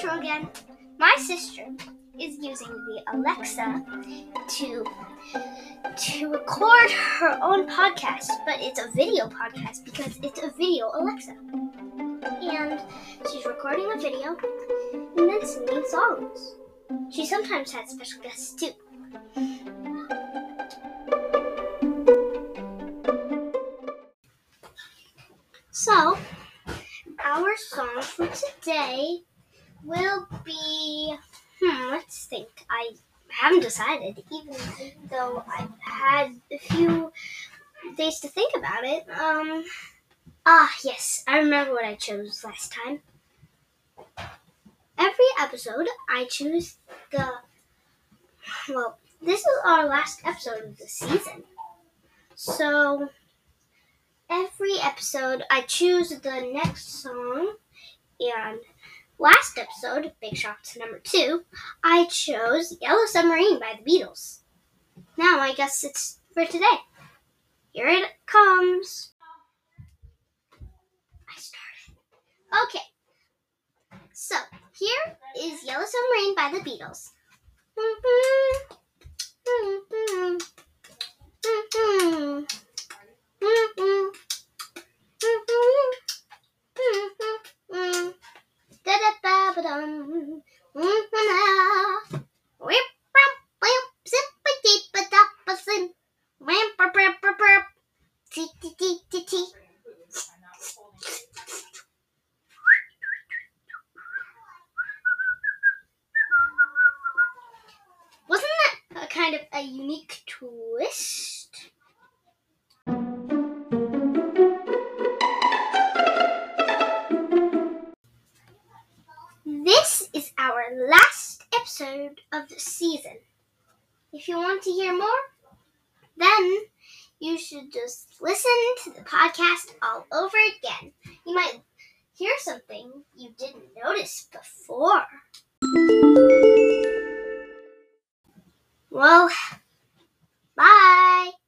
intro again. My sister is using the Alexa to to record her own podcast, but it's a video podcast because it's a video Alexa. And she's recording a video and then singing songs. She sometimes has special guests too. So, our song for today will be. Hmm, let's think. I haven't decided, even though I've had a few days to think about it. Um. Ah, yes, I remember what I chose last time. Every episode, I choose the. Well, this is our last episode of the season. So, every episode, I choose the next song. And last episode, Big Shots number two, I chose Yellow Submarine by the Beatles. Now, I guess it's for today. Here it comes. I started. Okay. So, here is Yellow Submarine by the Beatles. Wasn't kind of a unique twist? This is our last episode of the season. If you want to hear more, then you should just listen to the podcast all over again. You might hear something you didn't notice before. Well, bye.